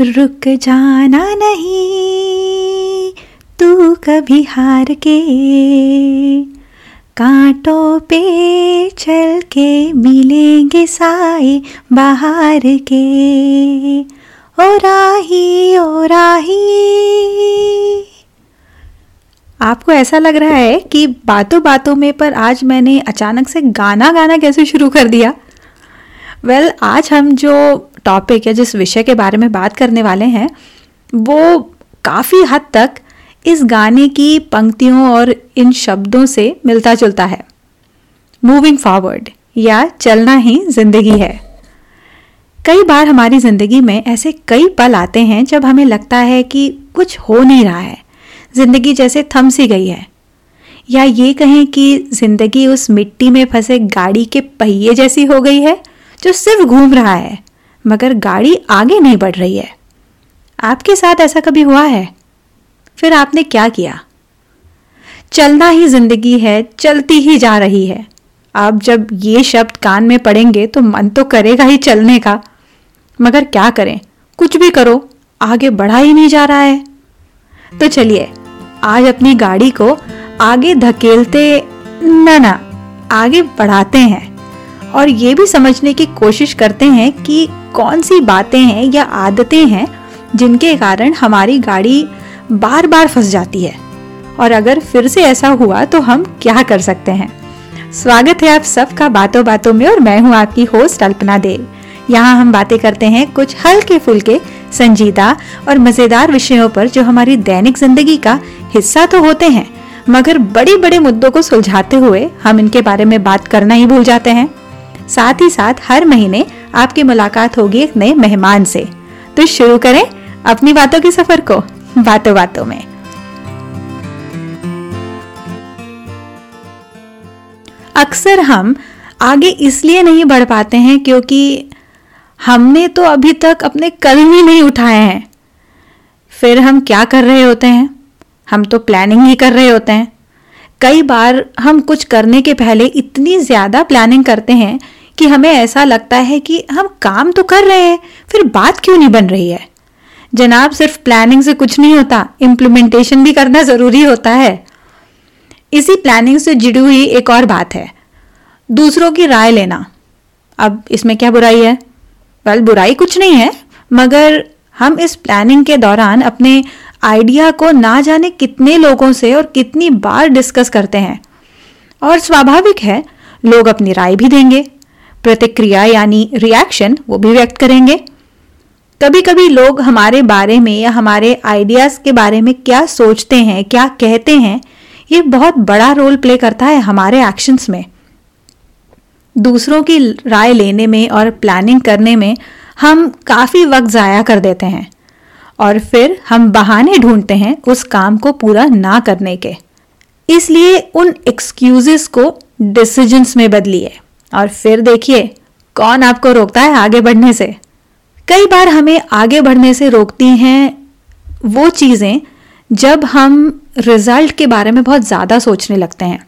रुक जाना नहीं, तू कभी हार के कांटों पे चल के मिलेंगे साए बाहर के ओ राही ओ राही। आपको ऐसा लग रहा है कि बातों बातों में पर आज मैंने अचानक से गाना गाना कैसे शुरू कर दिया? वेल well, आज हम जो टॉपिक या जिस विषय के बारे में बात करने वाले हैं वो काफ़ी हद तक इस गाने की पंक्तियों और इन शब्दों से मिलता जुलता है। मूविंग फॉरवर्ड या चलना ही ज़िंदगी है। कई बार हमारी ज़िंदगी में ऐसे कई पल आते हैं जब हमें लगता है कि कुछ हो नहीं रहा है। ज़िंदगी जैसे थम सी गई है। या ये कहें कि ज़िंदगी उस मिट्टी में फंसे गाड़ी के पहिए जैसी हो गई है जो सिर्फ़ घूम रहा है, मगर गाड़ी आगे नहीं बढ़ रही है। आपके साथ ऐसा कभी हुआ है? फिर आपने क्या किया? चलना ही ज़िंदगी है, चलती ही जा रही है। आप जब ये शब्द कान में पड़ेंगे तो मन तो करेगा ही चलने का। मगर क्या करें? कुछ भी करो, आगे बढ़ा ही नहीं जा रहा है। तो चलिए, आज अपनी गाड़ी को आगे धकेलते, ना ना, आगे बढ़ाते हैं। और ये भी समझने की कोशिश करते हैं कि कौन सी बातें हैं या आदतें हैं जिनके कारण हमारी गाड़ी बार बार फंस जाती है। और अगर फिर से ऐसा हुआ तो हम क्या कर सकते हैं? स्वागत है आप सबका बातों बातों में और मैं हूँ आपकी होस्ट अल्पना देव। यहाँ हम बातें करते हैं कुछ हल्के फुल्के संजीदा और मज़ेदार विषयों पर जो हमारी दैनिक ज़िंदगी का हिस्सा तो होते हैं, मगर बड़े बड़े मुद्दों को सुलझाते हुए हम इनके बारे में बात करना ही भूल जाते हैं। साथ ही साथ हर महीने आपकी मुलाकात होगी एक नए मेहमान से। तो शुरू करें अपनी बातों के सफ़र को, बातों बातों में। अक्सर हम आगे इसलिए नहीं बढ़ पाते हैं क्योंकि हमने तो अभी तक अपने कदम ही नहीं उठाए हैं। फिर हम क्या कर रहे होते हैं? हम तो प्लानिंग ही कर रहे होते हैं। कई बार हम कुछ करने के पहले इतनी ज़्यादा प्लानिंग करते हैं कि हमें ऐसा लगता है कि हम काम तो कर रहे हैं, फिर बात क्यों नहीं बन रही है? जनाब, सिर्फ़ प्लानिंग से कुछ नहीं होता इम्प्लीमेंटेशन भी करना ज़रूरी होता है। इसी प्लानिंग से जुड़ी हुई एक और बात है, दूसरों की राय लेना। अब इसमें क्या बुराई है? वेल बुराई कुछ नहीं है, मगर हम इस प्लानिंग के दौरान अपने आइडिया को ना जाने कितने लोगों से और कितनी बार डिस्कस करते हैं। और स्वाभाविक है, लोग अपनी राय भी देंगे। प्रतिक्रिया यानी रिएक्शन वो भी व्यक्त करेंगे। कभी कभी लोग हमारे बारे में या हमारे आइडियाज़ के बारे में क्या सोचते हैं, क्या कहते हैं, ये बहुत बड़ा रोल प्ले करता है हमारे एक्शंस में। दूसरों की राय लेने में और प्लानिंग करने में हम काफ़ी वक्त ज़ाया कर देते हैं और फिर हम बहाने ढूंढते हैं उस काम को पूरा ना करने के। इसलिए उन एक्सक्यूजेस को डिसीजंस में बदलिए। और फिर देखिए, कौन आपको रोकता है आगे बढ़ने से? कई बार हमें आगे बढ़ने से रोकती हैं वो चीज़ें जब हम रिज़ल्ट के बारे में बहुत ज़्यादा सोचने लगते हैं।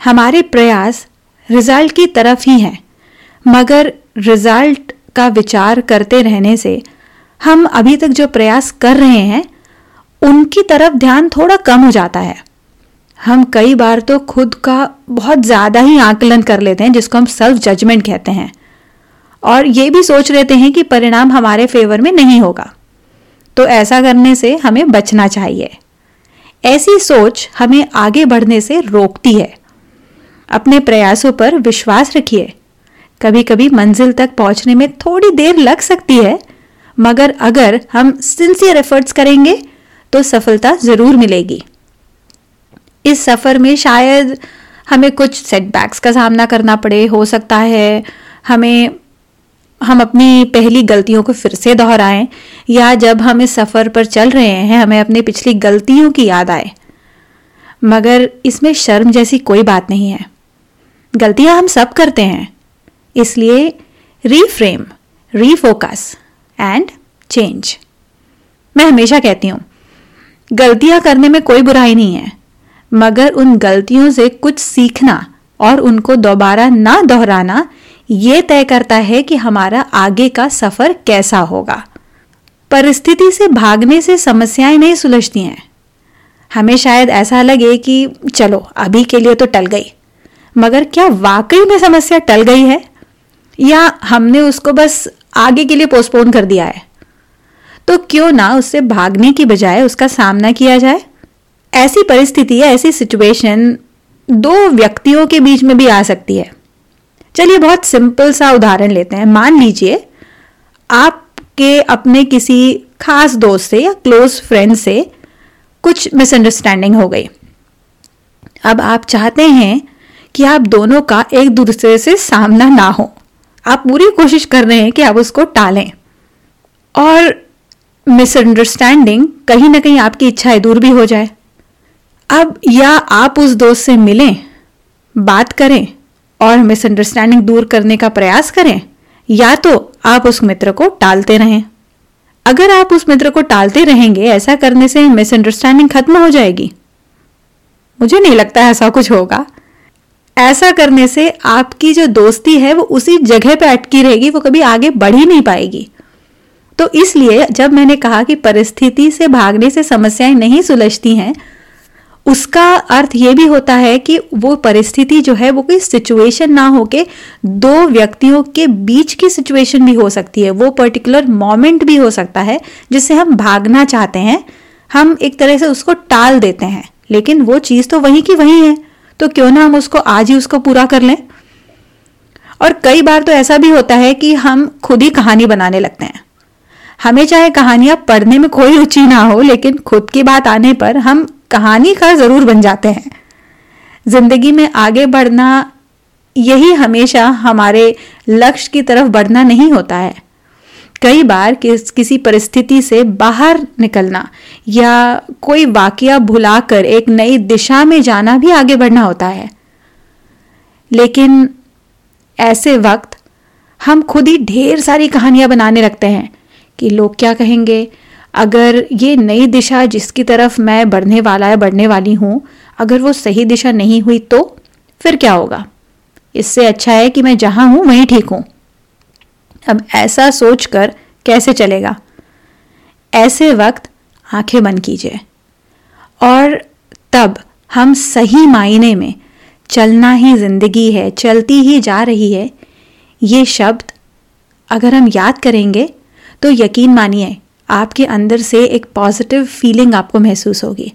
हमारे प्रयास रिज़ल्ट की तरफ़ ही हैं, मगर रिज़ल्ट का विचार करते रहने से हम अभी तक जो प्रयास कर रहे हैं, उनकी तरफ़ ध्यान थोड़ा कम हो जाता है। हम कई बार तो खुद का बहुत ज़्यादा ही आकलन कर लेते हैं, जिसको हम सेल्फ जजमेंट कहते हैं। और ये भी सोच लेते हैं कि परिणाम हमारे फेवर में नहीं होगा। तो ऐसा करने से हमें बचना चाहिए। ऐसी सोच हमें आगे बढ़ने से रोकती है। अपने प्रयासों पर विश्वास रखिए। कभी कभी मंजिल तक पहुँचने में थोड़ी देर लग सकती है, मगर अगर हम सिंसियर एफर्ट्स करेंगे तो सफलता ज़रूर मिलेगी। इस सफ़र में शायद हमें कुछ सेटबैक्स का सामना करना पड़े, हो सकता है हमें, हम अपनी पहली गलतियों को फिर से दोहराएँ, या जब हम इस सफ़र पर चल रहे हैं, हमें अपनी पिछली गलतियों की याद आए। मगर इसमें शर्म जैसी कोई बात नहीं है। गलतियाँ हम सब करते हैं। इसलिए रीफ्रेम रीफोकस एंड चेंज मैं हमेशा कहती हूँ, गलतियाँ करने में कोई बुराई नहीं है। मगर उन गलतियों से कुछ सीखना और उनको दोबारा ना दोहराना, ये तय करता है कि हमारा आगे का सफ़र कैसा होगा। परिस्थिति से भागने से समस्याएँ नहीं सुलझती हैं। हमें शायद ऐसा लगे कि, चलो, अभी के लिए तो टल गई। मगर क्या वाकई में समस्या टल गई है? या हमने उसको बस आगे के लिए पोस्टपोन कर दिया है? तो क्यों ना उससे भागने की बजाय उसका सामना किया जाए? ऐसी परिस्थिति या ऐसी सिचुएशन दो व्यक्तियों के बीच में भी आ सकती है। चलिए बहुत सिंपल सा उदाहरण लेते हैं। मान लीजिए, आपके अपने किसी खास दोस्त से या क्लोज फ्रेंड से कुछ मिसअंडरस्टैंडिंग हो गई। अब आप चाहते हैं कि आप दोनों का एक दूसरे से सामना ना हो। आप पूरी कोशिश कर रहे हैं कि आप उसको टालें। और मिसअंडरस्टैंडिंग कहीं ना कहीं आपकी इच्छाएँ दूर भी हो जाए। अब या आप उस दोस्त से मिलें, बात करें और मिसअंडरस्टैंडिंग दूर करने का प्रयास करें, या तो आप उस मित्र को टालते रहें। अगर आप उस मित्र को टालते रहेंगे, ऐसा करने से मिसअंडरस्टैंडिंग खत्म हो जाएगी। मुझे नहीं लगता ऐसा कुछ होगा। ऐसा करने से आपकी जो दोस्ती है, वो उसी जगह पे अटकी रहेगी, वो कभी आगे बढ़ ही नहीं पाएगी। तो इसलिए जब मैंने कहा कि परिस्थिति से भागने से समस्याएँ नहीं सुलझती हैं उसका अर्थ ये भी होता है कि वो परिस्थिति जो है, वो कोई सिचुएशन ना हो के दो व्यक्तियों के बीच की सिचुएशन भी हो सकती है। वो पर्टिकुलर मोमेंट भी हो सकता है, जिससे हम भागना चाहते हैं। हम एक तरह से उसको टाल देते हैं, लेकिन वो चीज़ तो वहीं की वहीं है। तो क्यों ना हम उसको आज ही उसको पूरा कर लें? और कई बार तो ऐसा भी होता है कि हम खुद ही कहानी बनाने लगते हैं। हमें चाहे कहानियाँ पढ़ने में कोई रुचि ना हो, लेकिन खुद की बात आने पर हम कहानी का ज़रूर बन जाते हैं। ज़िंदगी में आगे बढ़ना यही हमेशा हमारे लक्ष्य की तरफ़ बढ़ना नहीं होता है। कई बार किस, किसी परिस्थिति से बाहर निकलना या कोई वाकया भुलाकर एक नई दिशा में जाना भी आगे बढ़ना होता है। लेकिन ऐसे वक्त हम खुद ही ढेर सारी कहानियाँ बनाने लगते हैं कि लोग क्या कहेंगे अगर ये नई दिशा जिसकी तरफ़ मैं बढ़ने वाला है, बढ़ने वाली हूँ, अगर वो सही दिशा नहीं हुई तो फिर क्या होगा? इससे अच्छा है कि मैं जहाँ हूँ, वहीं ठीक हूँ। अब ऐसा सोचकर कैसे चलेगा? ऐसे वक्त आँखें बंद कीजिए। और तब हम सही मायने में चलना ही ज़िंदगी है, चलती ही जा रही है। ये शब्द अगर हम याद करेंगे तो यकीन मानिए आपके अंदर से एक पॉजिटिव फीलिंग आपको महसूस होगी।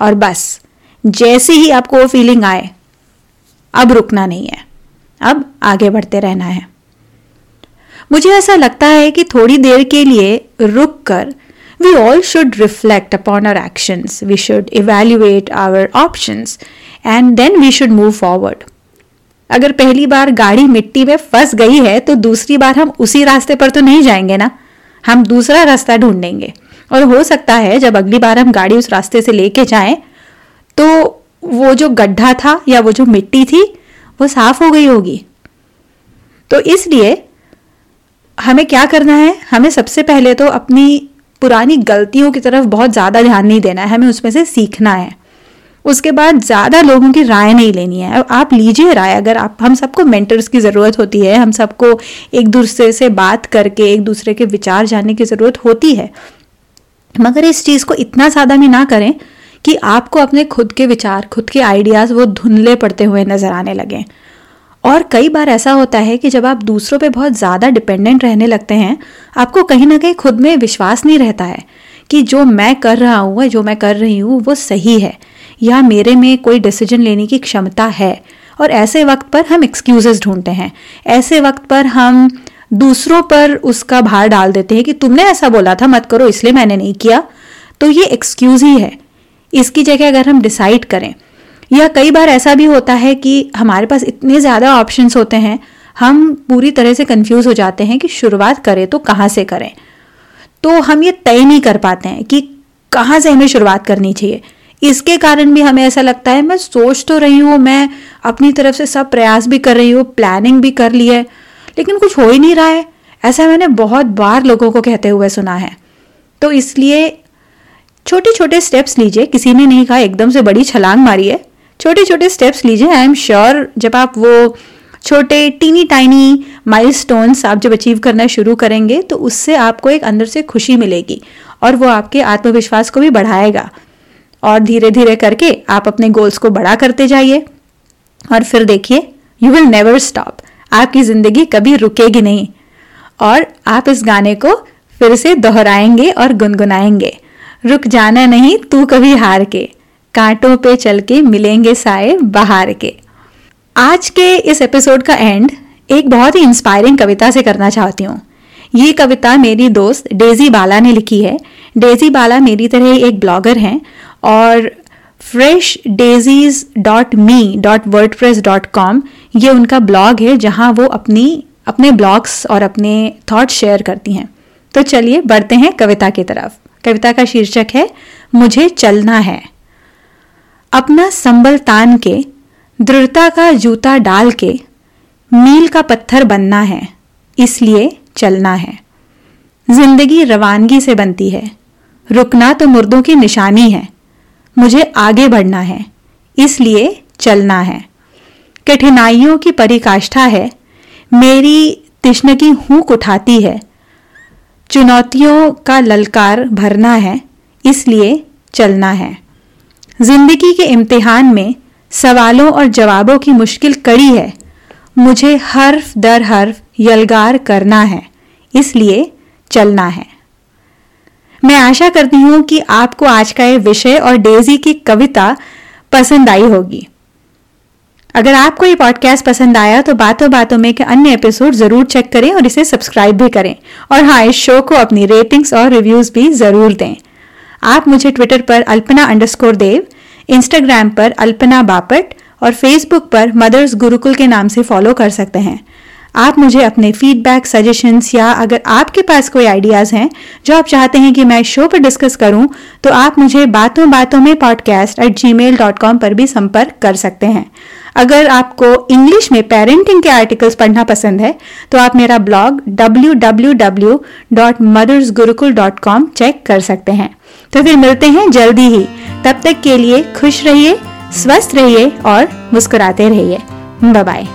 और बस, जैसे ही आपको वो फीलिंग आए, अब रुकना नहीं है। अब आगे बढ़ते रहना है। मुझे ऐसा लगता है कि थोड़ी देर के लिए रुक कर we all should reflect upon our actions we should evaluate our options and then we should move forward अगर पहली बार गाड़ी मिट्टी में फंस गई है तो दूसरी बार हम उसी रास्ते पर तो नहीं जाएँगे ना? हम दूसरा रास्ता ढूंढेंगे। और हो सकता है जब अगली बार हम गाड़ी उस रास्ते से लेके जाएँ तो वो जो गड्ढा था या वो जो मिट्टी थी, वो साफ़ हो गई होगी। तो इसलिए हमें क्या करना है? हमें सबसे पहले तो अपनी पुरानी गलतियों की तरफ़ बहुत ज़्यादा ध्यान नहीं देना है। हमें उसमें से सीखना है। उसके बाद ज़्यादा लोगों की राय नहीं लेनी है। आप लीजिए राय, अगर आप, हम सबको मेंटर्स की ज़रूरत होती है, हम सबको एक दूसरे से बात करके, एक दूसरे के विचार जानने की ज़रूरत होती है। मगर इस चीज़ को इतना ज़्यादा भी ना करें कि आपको अपने खुद के विचार, खुद के आइडियाज़ वो धुंधले पड़ते हुए नज़र आने लगें। और कई बार ऐसा होता है कि जब आप दूसरों पे बहुत ज़्यादा डिपेंडेंट रहने लगते हैं, आपको कहीं ना कहीं खुद में विश्वास नहीं रहता है कि जो मैं कर रहा हूँ, जो मैं कर रही हूँ, वो सही है। या मेरे में कोई डिसीज़न लेने की क्षमता है। और ऐसे वक्त पर हम एक्सक्यूजेस ढूंढते हैं। ऐसे वक्त पर हम दूसरों पर उसका भार डाल देते हैं कि तुमने ऐसा बोला था, मत करो, इसलिए मैंने नहीं किया। तो ये एक्सक्यूज ही है। इसकी जगह अगर हम डिसाइड करें, या कई बार ऐसा भी होता है कि हमारे पास इतने ज़्यादा ऑप्शंस होते हैं, हम पूरी तरह से कंफ्यूज हो जाते हैं कि शुरुआत करें तो कहाँ से करें। तो हम ये तय नहीं कर पाते हैं कि कहाँ से हमें शुरुआत करनी चाहिए। इसके कारण भी हमें ऐसा लगता है, मैं सोच तो रही हूँ, मैं अपनी तरफ़ से सब प्रयास भी कर रही हूँ प्लानिंग भी कर ली है, लेकिन कुछ हो ही नहीं रहा है। ऐसा मैंने बहुत बार लोगों को कहते हुए सुना है। तो इसलिए छोटे छोटे स्टेप्स लीजिए, किसी ने नहीं कहा, एकदम से बड़ी छलांग मारी है। छोटे छोटे स्टेप्स लीजिए आई एम श्योर जब आप वो छोटे टीनी टाइनी माइलस्टोन्स आप जब अचीव करना शुरू करेंगे तो उससे आपको एक अंदर से खुशी मिलेगी और वो आपके आत्मविश्वास को भी बढ़ाएगा। और धीरे धीरे करके आप अपने गोल्स को बड़ा करते जाइए। और फिर देखिए यू विल नेवर स्टॉप आपकी ज़िंदगी कभी रुकेगी नहीं। और आप इस गाने को फिर से दोहराएँगे और गुनगुनाएँगे। रुक जाना नहीं, तू कभी हार के। कांटों पे चल के मिलेंगे साए बाहर के। आज के इस एपिसोड का एंड एक बहुत ही इंस्पायरिंग कविता से करना चाहती हूँ। ये कविता मेरी दोस्त डेजी बाला ने लिखी है। डेजी बाला मेरी तरह एक ब्लॉगर हैं और fresh daisies dot me dot wordpress dot com ये उनका ब्लॉग है जहाँ वो अपनी, अपने ब्लॉग्स और अपने थॉट्स शेयर करती हैं। तो चलिए बढ़ते हैं कविता की तरफ़। कविता का शीर्षक है, मुझे चलना है। अपना संबल तान के, दृढ़ता का जूता डाल के, मील का पत्थर बनना है, इसलिए चलना है। ज़िंदगी रवानगी से बनती है, रुकना तो मुर्दों की निशानी है। मुझे आगे बढ़ना है, इसलिए चलना है। कठिनाइयों की परिकाष्ठा है, मेरी तिश्न की हूक उठाती है, चुनौतियों का ललकार भरना है, इसलिए चलना है। ज़िंदगी के इम्तिहान में सवालों और जवाबों की मुश्किल कड़ी है, मुझे हर्फ दर हर्फ यलगार करना है, इसलिए चलना है। मैं आशा करती हूँ कि आपको आज का ये विषय और डेजी की कविता पसंद आई होगी। अगर आपको ये पॉडकास्ट पसंद आया तो बातों बातों में के अन्य एपिसोड ज़रूर चेक करें और इसे सब्सक्राइब भी करें। और हाँ इस शो को अपनी रेटिंग्स और रिव्यूज़ भी ज़रूर दें। आप मुझे ट्विटर पर अल्पना अंडरस्कोर देव इंस्टाग्राम पर अल्पना बापट और फेसबुक पर मदर्स गुरुकुल के नाम से फॉलो कर सकते हैं। आप मुझे अपने फीडबैक सजेशंस या अगर आपके पास कोई आइडियाज़ हैं, जो आप चाहते हैं कि मैं शो पर डिस्कस करूँ तो आप मुझे बातों बातों में podcast at Gmail dot com पर भी संपर्क कर सकते हैं। अगर आपको इंग्लिश में पेरेंटिंग के आर्टिकल्स पढ़ना पसंद है तो आप मेरा ब्लॉग www.mothersgurukul.com चेक कर सकते हैं। तो फिर मिलते हैं जल्दी ही। तब तक के लिए खुश रहिए, स्वस्थ रहिए और मुस्कुराते रहिए। बाय